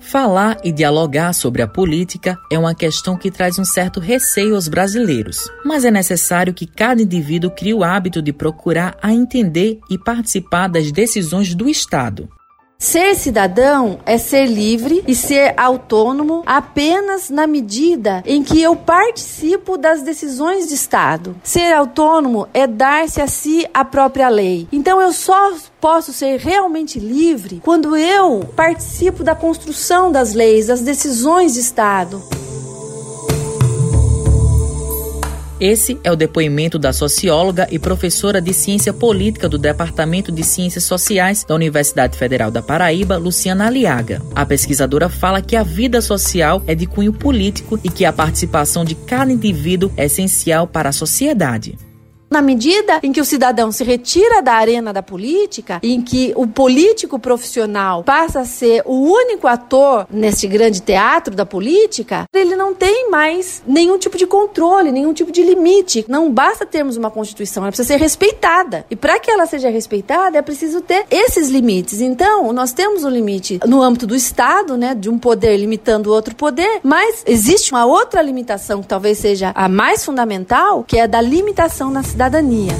Falar e dialogar sobre a política é uma questão que traz um certo receio aos brasileiros, mas é necessário que cada indivíduo crie o hábito de procurar a entender e participar das decisões do Estado. Ser cidadão é ser livre e ser autônomo apenas na medida em que eu participo das decisões de Estado. Ser autônomo é dar-se a si a própria lei. Então eu só posso ser realmente livre quando eu participo da construção das leis, das decisões de Estado. Esse é o depoimento da socióloga e professora de ciência política do Departamento de Ciências Sociais da Universidade Federal da Paraíba, Luciana Aliaga. A pesquisadora fala que a vida social é de cunho político e que a participação de cada indivíduo é essencial para a sociedade. Na medida em que o cidadão se retira da arena da política, em que o político profissional passa a ser o único ator neste grande teatro da política, ele não tem mais nenhum tipo de controle, nenhum tipo de limite. Não basta termos uma Constituição, ela precisa ser respeitada. E para que ela seja respeitada, é preciso ter esses limites. Então, nós temos um limite no âmbito do Estado, né, de um poder limitando o outro poder, mas existe uma outra limitação que talvez seja a mais fundamental, que é a da limitação na cidade cidadania.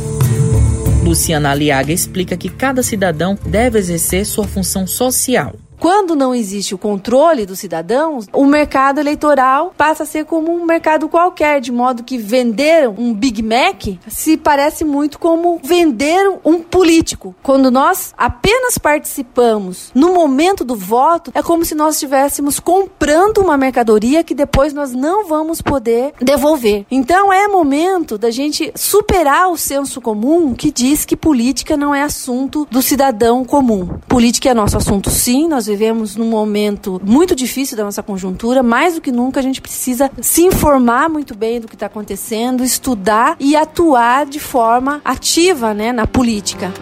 Luciana Aliaga explica que cada cidadão deve exercer sua função social. Quando não existe o controle dos cidadãos, o mercado eleitoral passa a ser como um mercado qualquer, de modo que vender um Big Mac se parece muito como vender um político. Quando nós apenas participamos no momento do voto, é como se nós estivéssemos comprando uma mercadoria que depois nós não vamos poder devolver. Então é momento da gente superar o senso comum que diz que política não é assunto do cidadão comum. Política é nosso assunto, sim, nós vivemos num momento muito difícil da nossa conjuntura, mais do que nunca a gente precisa se informar muito bem do que está acontecendo, estudar e atuar de forma ativa né, na política.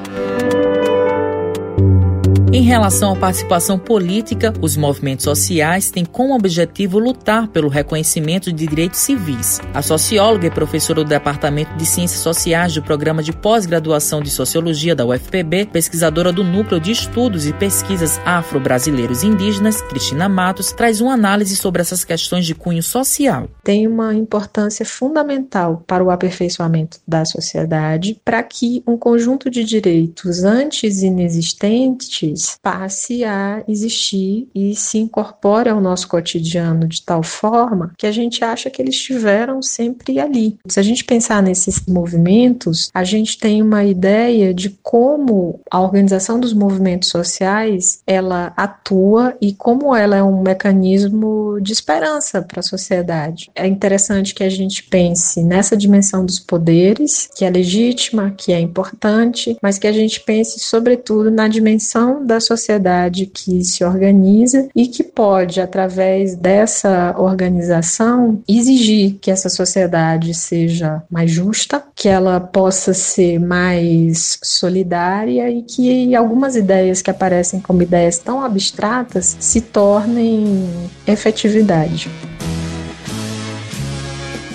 Em relação à participação política, os movimentos sociais têm como objetivo lutar pelo reconhecimento de direitos civis. A socióloga e professora do Departamento de Ciências Sociais do Programa de Pós-Graduação de Sociologia da UFPB, pesquisadora do Núcleo de Estudos e Pesquisas Afro-Brasileiros Indígenas, Cristina Matos, traz uma análise sobre essas questões de cunho social. Tem uma importância fundamental para o aperfeiçoamento da sociedade, para que um conjunto de direitos antes inexistentes passe a existir e se incorpore ao nosso cotidiano de tal forma que a gente acha que eles estiveram sempre ali. Se a gente pensar nesses movimentos, a gente tem uma ideia de como a organização dos movimentos sociais ela atua e como ela é um mecanismo de esperança para a sociedade. É interessante que a gente pense nessa dimensão dos poderes, que é legítima, que é importante, mas que a gente pense sobretudo na dimensão da sociedade que se organiza e que pode, através dessa organização, exigir que essa sociedade seja mais justa, que ela possa ser mais solidária e que algumas ideias que aparecem como ideias tão abstratas se tornem efetividade.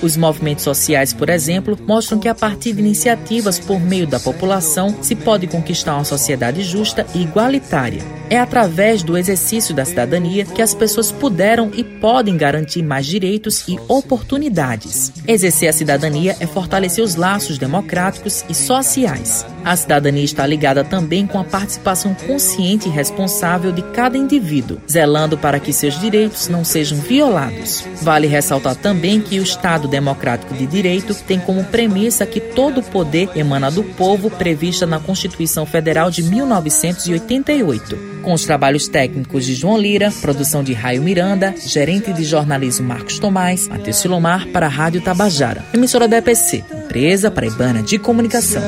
Os movimentos sociais, por exemplo, mostram que a partir de iniciativas por meio da população se pode conquistar uma sociedade justa e igualitária. É através do exercício da cidadania que as pessoas puderam e podem garantir mais direitos e oportunidades. Exercer a cidadania é fortalecer os laços democráticos e sociais. A cidadania está ligada também com a participação consciente e responsável de cada indivíduo, zelando para que seus direitos não sejam violados. Vale ressaltar também que o Estado democrático de direito tem como premissa que todo o poder emana do povo prevista na Constituição Federal de 1988. Com os trabalhos técnicos de João Lira, produção de Raio Miranda, gerente de jornalismo Marcos Tomás, Matheus Silomar para a Rádio Tabajara, emissora da EPC, empresa paraibana de comunicação.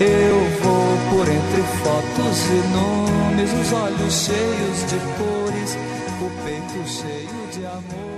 Eu vou por entre fotos e nomes, os olhos cheios de cores, o peito cheio de amor.